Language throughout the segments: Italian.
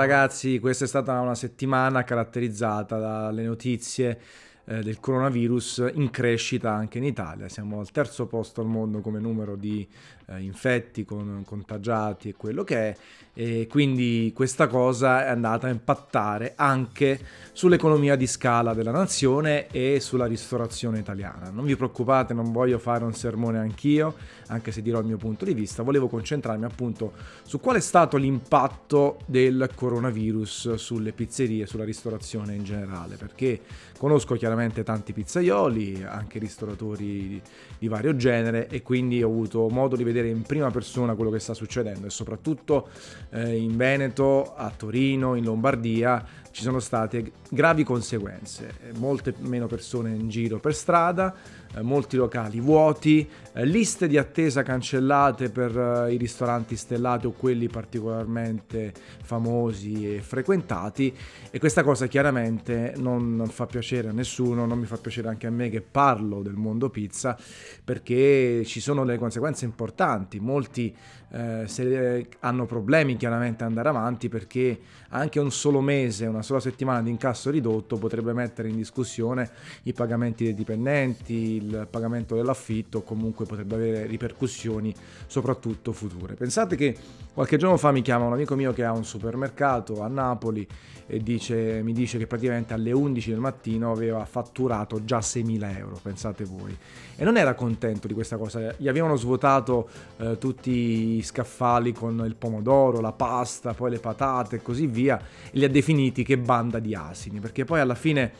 ragazzi, questa è stata una settimana caratterizzata dalle notizie eh, del coronavirus in crescita anche in Italia. Siamo al terzo posto al mondo come numero di eh, infetti, con, contagiati e quello che è e quindi questa cosa è andata a impattare anche sull'economia di scala della nazione e sulla ristorazione italiana. Non vi preoccupate, non voglio fare un sermone anch'io, anche se dirò il mio punto di vista, volevo concentrarmi appunto su qual è stato l'impatto del coronavirus sulle pizzerie, sulla ristorazione in generale, perché conosco chiaramente tanti pizzaioli, anche ristoratori di vario genere e quindi ho avuto modo di vedere in prima persona quello che sta succedendo e soprattutto eh, in Veneto, a Torino, in Lombardia ci sono state gravi conseguenze, molte meno persone in giro per strada, eh, molti locali vuoti, eh, liste di attesa cancellate per eh, i ristoranti stellati o quelli particolarmente famosi e frequentati. E questa cosa chiaramente non fa piacere a nessuno, non mi fa piacere anche a me che parlo del mondo pizza perché ci sono delle conseguenze importanti, molti eh, hanno problemi chiaramente ad andare avanti perché anche un solo mese, una sola settimana di incasso ridotto potrebbe mettere in discussione i pagamenti dei dipendenti, il pagamento dell'affitto o comunque potrebbe avere ripercussioni soprattutto future. Pensate che qualche giorno fa mi chiama un amico mio che ha un supermercato a Napoli e dice, mi dice che praticamente alle 11 del mattino aveva fatturato già 6.000 euro, pensate voi. E non era contento di questa cosa, gli avevano svuotato eh, tutti i scaffali con il pomodoro, la pasta, poi le patate e così via, e li ha definiti che banda di asini, perché poi alla fine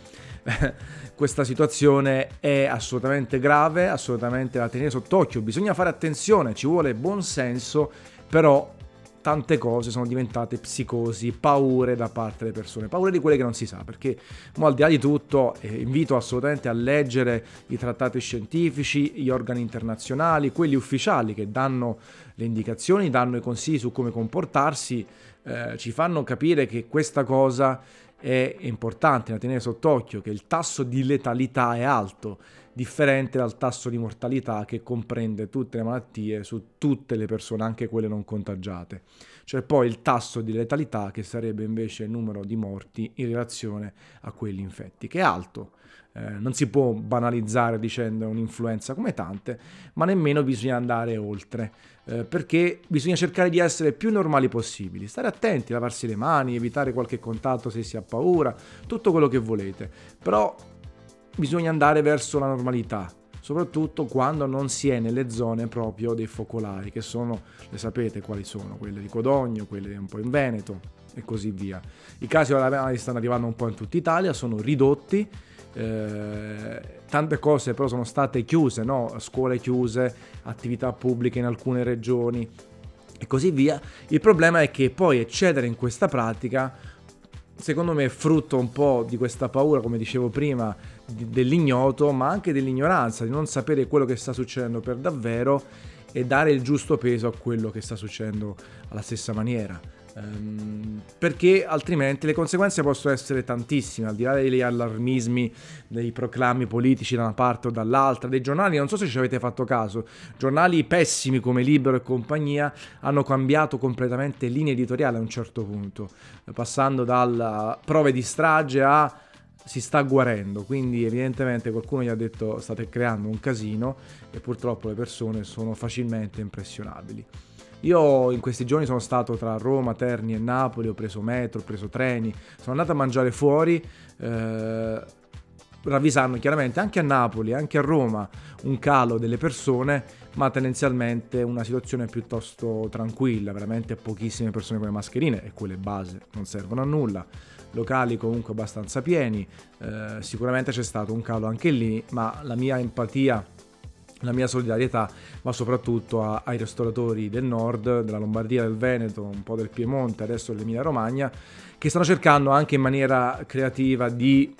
questa situazione è assolutamente grave, assolutamente da tenere sott'occhio, bisogna fare attenzione, ci vuole buon senso, però tante cose sono diventate psicosi, paure da parte delle persone, paure di quelle che non si sa, perché mo, al di là di tutto eh, invito assolutamente a leggere i trattati scientifici, gli organi internazionali, quelli ufficiali che danno le indicazioni, danno i consigli su come comportarsi, eh, ci fanno capire che questa cosa è importante da tenere sott'occhio, che il tasso di letalità è alto differente dal tasso di mortalità che comprende tutte le malattie su tutte le persone, anche quelle non contagiate. Cioè poi il tasso di letalità che sarebbe invece il numero di morti in relazione a quelli infetti, che è alto. Eh, non si può banalizzare dicendo un'influenza come tante, ma nemmeno bisogna andare oltre, eh, perché bisogna cercare di essere più normali possibili, stare attenti, lavarsi le mani, evitare qualche contatto se si ha paura, tutto quello che volete, però bisogna andare verso la normalità, soprattutto quando non si è nelle zone proprio dei focolai, che sono, le sapete quali sono, quelle di Codogno, quelle un po' in Veneto e così via. I casi oramai stanno arrivando un po' in tutta Italia, sono ridotti, eh, tante cose però sono state chiuse, no? scuole chiuse, attività pubbliche in alcune regioni e così via. Il problema è che poi eccedere in questa pratica secondo me è frutto un po' di questa paura, come dicevo prima, dell'ignoto, ma anche dell'ignoranza, di non sapere quello che sta succedendo per davvero e dare il giusto peso a quello che sta succedendo alla stessa maniera. Um, perché altrimenti le conseguenze possono essere tantissime, al di là degli allarmismi, dei proclami politici da una parte o dall'altra, dei giornali, non so se ci avete fatto caso, giornali pessimi come Libero e compagnia hanno cambiato completamente linea editoriale a un certo punto, passando dalla prove di strage a si sta guarendo, quindi evidentemente qualcuno gli ha detto state creando un casino e purtroppo le persone sono facilmente impressionabili. Io in questi giorni sono stato tra Roma, Terni e Napoli, ho preso metro, ho preso treni, sono andato a mangiare fuori, eh, ravvisando chiaramente anche a Napoli, anche a Roma un calo delle persone, ma tendenzialmente una situazione piuttosto tranquilla, veramente pochissime persone con le mascherine e quelle base non servono a nulla, locali comunque abbastanza pieni, eh, sicuramente c'è stato un calo anche lì, ma la mia empatia la mia solidarietà va soprattutto a, ai ristoratori del nord, della Lombardia, del Veneto, un po' del Piemonte, adesso dell'Emilia Romagna, che stanno cercando anche in maniera creativa di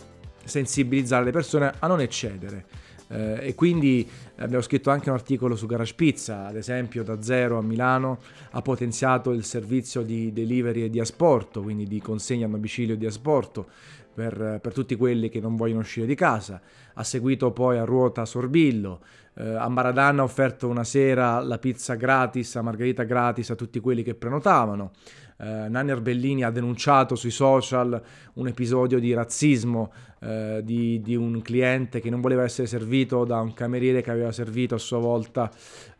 sensibilizzare le persone a non eccedere. Eh, e quindi abbiamo scritto anche un articolo su Garage Pizza, ad esempio da zero a Milano ha potenziato il servizio di delivery e di asporto, quindi di consegna a domicilio e di asporto. Per, per, tutti quelli che non vogliono uscire di casa. Ha seguito poi a ruota Sorbillo. Eh, a Maradan ha offerto una sera la pizza gratis, a margherita gratis a tutti quelli che prenotavano. Eh, Nanni Arbellini ha denunciato sui social un episodio di razzismo eh, di, di, un cliente che non voleva essere servito da un cameriere che aveva servito a sua volta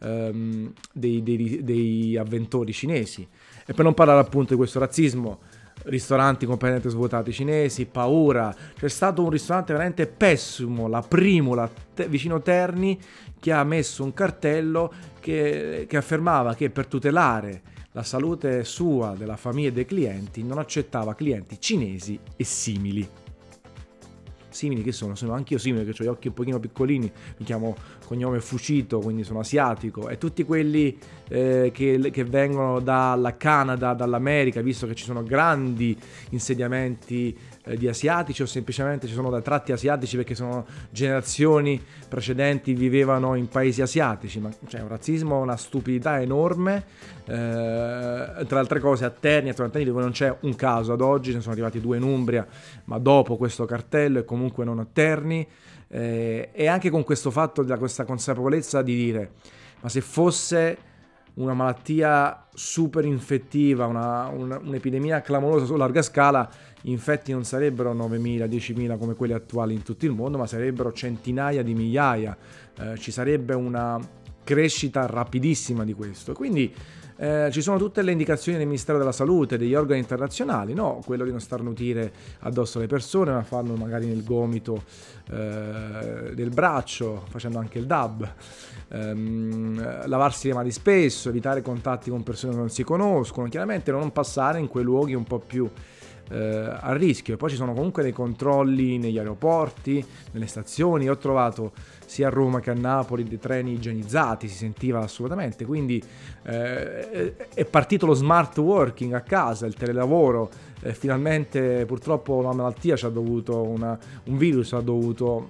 ehm, dei, dei, dei avventori cinesi. E per non parlare appunto di questo razzismo, ristoranti completamente svuotati cinesi, paura. C'è stato un ristorante veramente pessimo, la Primula, te, vicino Terni, che ha messo un cartello che, che affermava che per tutelare la salute sua, della famiglia e dei clienti, non accettava clienti cinesi e simili simili che sono, sono anche io simile che ho gli occhi un pochino piccolini, mi chiamo cognome Fucito, quindi sono asiatico e tutti quelli eh, che, che, vengono dalla Canada, dall'America, visto che ci sono grandi insediamenti eh, di asiatici o semplicemente ci sono da tratti asiatici perché sono generazioni precedenti vivevano in paesi asiatici, ma c'è un razzismo, una stupidità enorme, eh, tra altre cose a Terni, a Torrentini dove non c'è un caso ad oggi, ne sono arrivati due in Umbria, ma dopo questo cartello e comunque non a Terni, eh, e anche con questo fatto, da questa consapevolezza di dire, ma se fosse una malattia super infettiva, una, una, un'epidemia clamorosa su larga scala, infetti non sarebbero 9.000, 10.000 come quelli attuali in tutto il mondo, ma sarebbero centinaia di migliaia. Eh, ci sarebbe una crescita rapidissima di questo. Quindi eh, ci sono tutte le indicazioni del Ministero della Salute, degli organi internazionali, no, quello di non starnutire addosso alle persone, ma farlo magari nel gomito eh, del braccio, facendo anche il DAB, ehm, lavarsi le mani spesso, evitare contatti con persone che non si conoscono, chiaramente non passare in quei luoghi un po' più eh, a rischio. E poi ci sono comunque dei controlli negli aeroporti, nelle stazioni. Ho trovato sia a Roma che a Napoli dei treni igienizzati, si sentiva assolutamente. Quindi eh, è partito lo smart working a casa, il telelavoro. Eh, finalmente purtroppo una malattia ci ha dovuto, una, un virus ha dovuto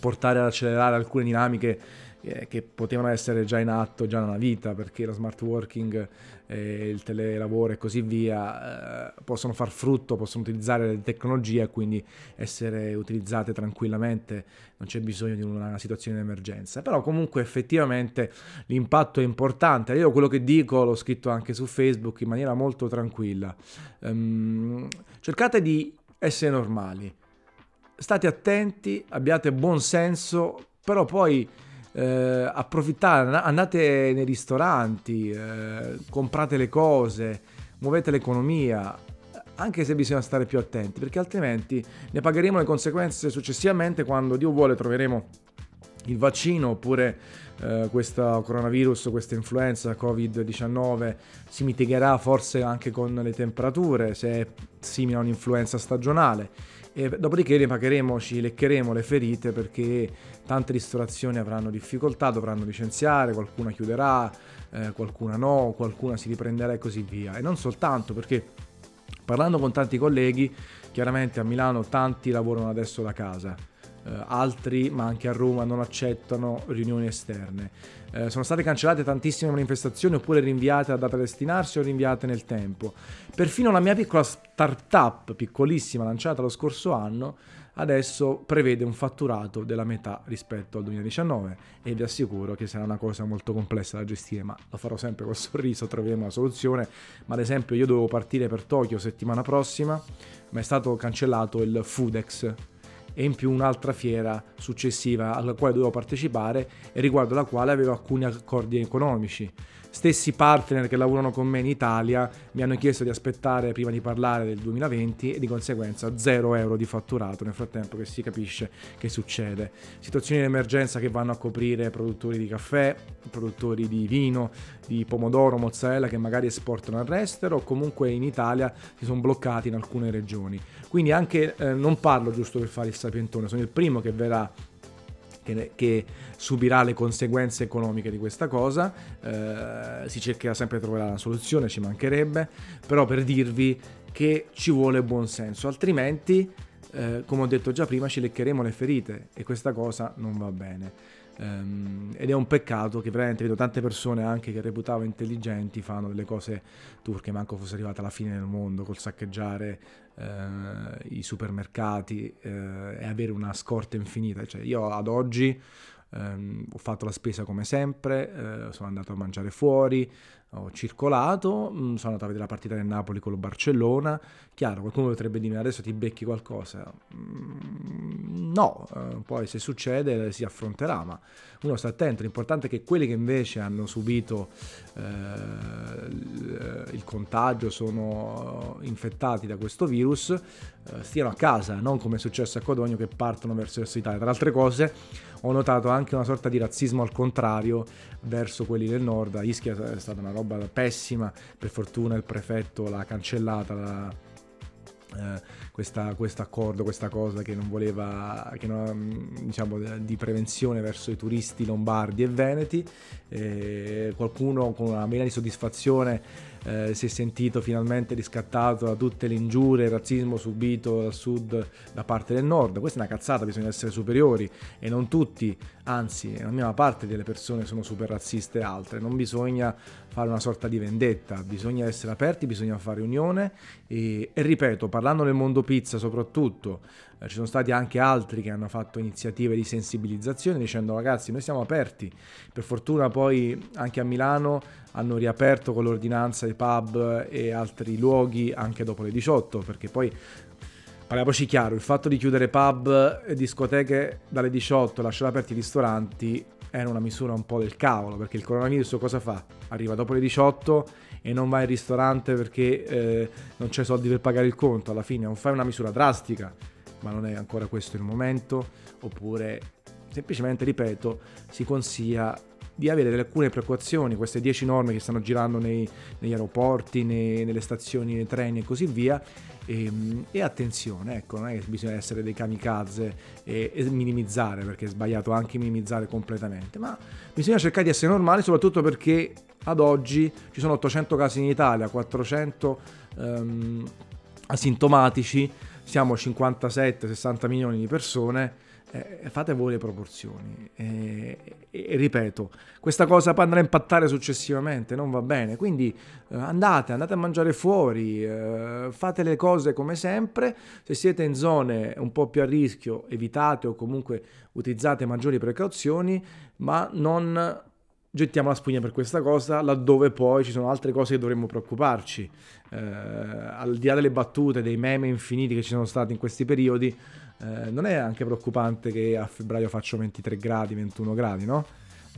portare ad accelerare alcune dinamiche eh, che potevano essere già in atto già nella vita, perché lo smart working, eh, il telelavoro e così via eh, possono far frutto, possono utilizzare le tecnologie e quindi essere utilizzate tranquillamente, non c'è bisogno di una situazione di emergenza. Però comunque effettivamente l'impatto è importante. Io quello che dico l'ho scritto anche su Facebook in maniera molto tranquilla. Um, cercate di essere normali. State attenti, abbiate buon senso, però poi eh, approfittate, andate nei ristoranti, eh, comprate le cose, muovete l'economia, anche se bisogna stare più attenti, perché altrimenti ne pagheremo le conseguenze successivamente quando Dio vuole troveremo il vaccino oppure eh, questo coronavirus, questa influenza Covid-19 si mitigherà forse anche con le temperature, se è simile a un'influenza stagionale e dopodiché ripagheremo, ci leccheremo le ferite perché tante ristorazioni avranno difficoltà, dovranno licenziare, qualcuna chiuderà, eh, qualcuna no, qualcuna si riprenderà e così via. E non soltanto perché parlando con tanti colleghi, chiaramente a Milano tanti lavorano adesso da casa eh, altri, ma anche a Roma, non accettano riunioni esterne. Eh, sono state cancellate tantissime manifestazioni oppure rinviate a data destinarsi o rinviate nel tempo. Perfino la mia piccola startup, piccolissima, lanciata lo scorso anno, adesso prevede un fatturato della metà rispetto al 2019 e vi assicuro che sarà una cosa molto complessa da gestire, ma lo farò sempre col sorriso, troveremo una soluzione. Ma ad esempio io dovevo partire per Tokyo settimana prossima, ma è stato cancellato il Foodex e in più un'altra fiera successiva alla quale dovevo partecipare e riguardo la quale avevo alcuni accordi economici. Stessi partner che lavorano con me in Italia mi hanno chiesto di aspettare prima di parlare del 2020 e di conseguenza 0 euro di fatturato nel frattempo che si capisce che succede. Situazioni di emergenza che vanno a coprire produttori di caffè, produttori di vino, di pomodoro, mozzarella che magari esportano all'estero o comunque in Italia si sono bloccati in alcune regioni. Quindi anche eh, non parlo giusto per fare il sapientone, sono il primo che verrà che, che, subirà le conseguenze economiche di questa cosa, eh, si cercherà sempre di trovare una soluzione, ci mancherebbe, però per dirvi che ci vuole buon senso, altrimenti, eh, come ho detto già prima, ci leccheremo le ferite e questa cosa non va bene. Ehm, ed è un peccato che veramente vedo tante persone anche che reputavo intelligenti fanno delle cose turche, manco fosse arrivata alla fine del mondo col saccheggiare eh, i supermercati eh, e avere una scorta infinita. Cioè, io ad oggi ehm, ho fatto la spesa come sempre, eh, sono andato a mangiare fuori, ho circolato, mh, mm, sono andato a vedere la partita del Napoli con lo Barcellona. Chiaro, qualcuno potrebbe dirmi adesso ti becchi qualcosa. Mm, no, eh, poi se succede si affronterà, ma uno sta attento. L'importante è che quelli che invece hanno subito eh, il contagio, sono infettati da questo virus, eh, stiano a casa, non come è successo a Codogno che partono verso l'Italia. Tra altre cose, ho notato anche una sorta di razzismo al contrario verso quelli del nord. A Ischia è stata una roba pessima, per fortuna il prefetto l'ha cancellata. La, eh, questo accordo, questa cosa che non voleva, che non, diciamo, di prevenzione verso i turisti lombardi e veneti. E qualcuno con una vena di soddisfazione eh, si è sentito finalmente riscattato da tutte le ingiurie il razzismo subito dal sud da parte del nord. Questa è una cazzata, bisogna essere superiori e non tutti, anzi, la mia parte delle persone sono super razziste e altre. Non bisogna fare una sorta di vendetta, bisogna essere aperti, bisogna fare unione e, e ripeto, parlando nel mondo pizza soprattutto, ci sono stati anche altri che hanno fatto iniziative di sensibilizzazione dicendo ragazzi noi siamo aperti, per fortuna poi anche a Milano hanno riaperto con l'ordinanza i pub e altri luoghi anche dopo le 18 perché poi parliamoci chiaro, il fatto di chiudere pub e discoteche dalle 18 e lasciare aperti i ristoranti era una misura un po' del cavolo perché il coronavirus cosa fa? Arriva dopo le 18 e non vai al ristorante perché eh, non c'è soldi per pagare il conto, alla fine non fai una misura drastica, ma non è ancora questo il momento, oppure semplicemente, ripeto, si consiglia di avere alcune precauzioni, queste 10 norme che stanno girando nei, negli aeroporti, nei, nelle stazioni, nei treni e così via. E, ehm, e, attenzione, ecco, non è che bisogna essere dei kamikaze e, e, minimizzare, perché è sbagliato anche minimizzare completamente, ma bisogna cercare di essere normali, soprattutto perché ad oggi ci sono 800 casi in Italia, 400 um, ehm, asintomatici, siamo 57-60 milioni di persone, eh, fate voi le proporzioni. E, e, ripeto, questa cosa poi andrà a impattare successivamente, non va bene. Quindi eh, andate, andate a mangiare fuori, eh, fate le cose come sempre. Se siete in zone un po' più a rischio, evitate o comunque utilizzate maggiori precauzioni, ma non gettiamo la spugna per questa cosa, laddove poi ci sono altre cose che dovremmo preoccuparci. Eh, al di là delle battute, dei meme infiniti che ci sono stati in questi periodi, eh, non è anche preoccupante che a febbraio faccio 23 gradi, 21 gradi, no?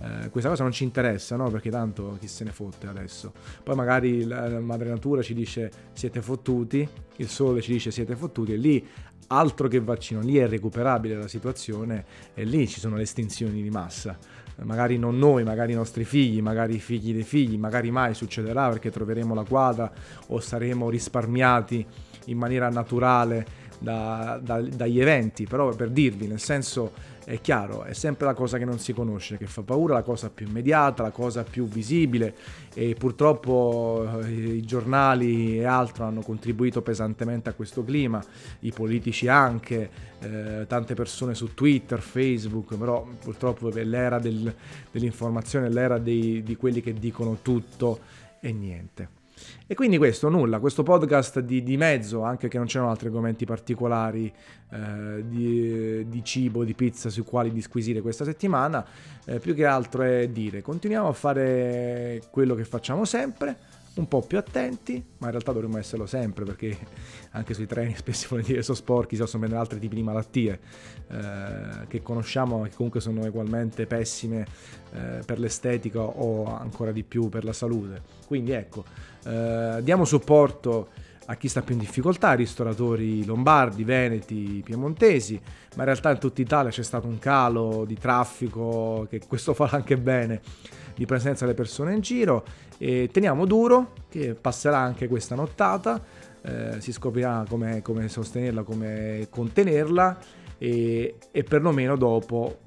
Eh, questa cosa non ci interessa, no? Perché tanto chi se ne fotte adesso. Poi magari la madre natura ci dice siete fottuti, il sole ci dice siete fottuti e lì altro che vaccino, lì è recuperabile la situazione e lì ci sono le estinzioni di massa magari non noi, magari i nostri figli, magari i figli dei figli, magari mai succederà perché troveremo la quadra o saremo risparmiati in maniera naturale da, da, dagli eventi, però per dirvi, nel senso è chiaro, è sempre la cosa che non si conosce che fa paura, la cosa più immediata, la cosa più visibile e purtroppo eh, i giornali e altro hanno contribuito pesantemente a questo clima, i politici anche, eh, tante persone su Twitter, Facebook, però purtroppo è l'era del, dell'informazione, l'era dei, di quelli che dicono tutto e niente. E quindi questo, nulla, questo podcast di, di mezzo, anche che non c'erano altri argomenti particolari eh, di, di, cibo, di pizza sui quali disquisire questa settimana, eh, più che altro è dire, continuiamo a fare quello che facciamo sempre, un po' più attenti, ma in realtà dovremmo esserlo sempre perché anche sui treni spesso volentieri sono sporchi, si prendere altri tipi di malattie eh, che conosciamo e che comunque sono ugualmente pessime eh, per l'estetica o ancora di più per la salute. Quindi ecco, eh, diamo supporto a chi sta più in difficoltà, ristoratori lombardi, veneti, piemontesi, ma in realtà in tutta Italia c'è stato un calo di traffico che questo farà anche bene di presenza delle persone in giro e teniamo duro che passerà anche questa nottata, eh, si scoprirà come, come, sostenerla, come contenerla e, e perlomeno dopo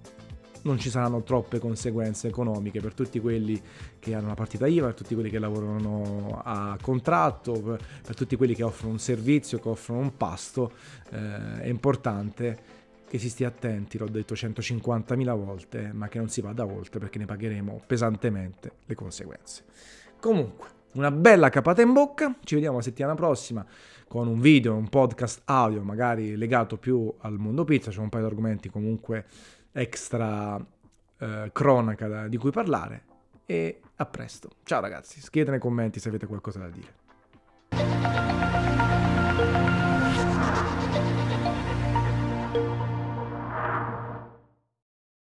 non ci saranno troppe conseguenze economiche per tutti quelli che hanno una partita IVA, per tutti quelli che lavorano a contratto, per, tutti quelli che offrono un servizio, che offrono un pasto. Eh, è importante che si stia attenti, l'ho detto 150.000 volte, ma che non si vada oltre perché ne pagheremo pesantemente le conseguenze. Comunque, una bella capata in bocca, ci vediamo la settimana prossima con un video, un podcast audio, magari legato più al mondo pizza, c'è un paio di argomenti comunque extra eh, cronaca da, di cui parlare e a presto. Ciao ragazzi, scrivete nei commenti se avete qualcosa da dire.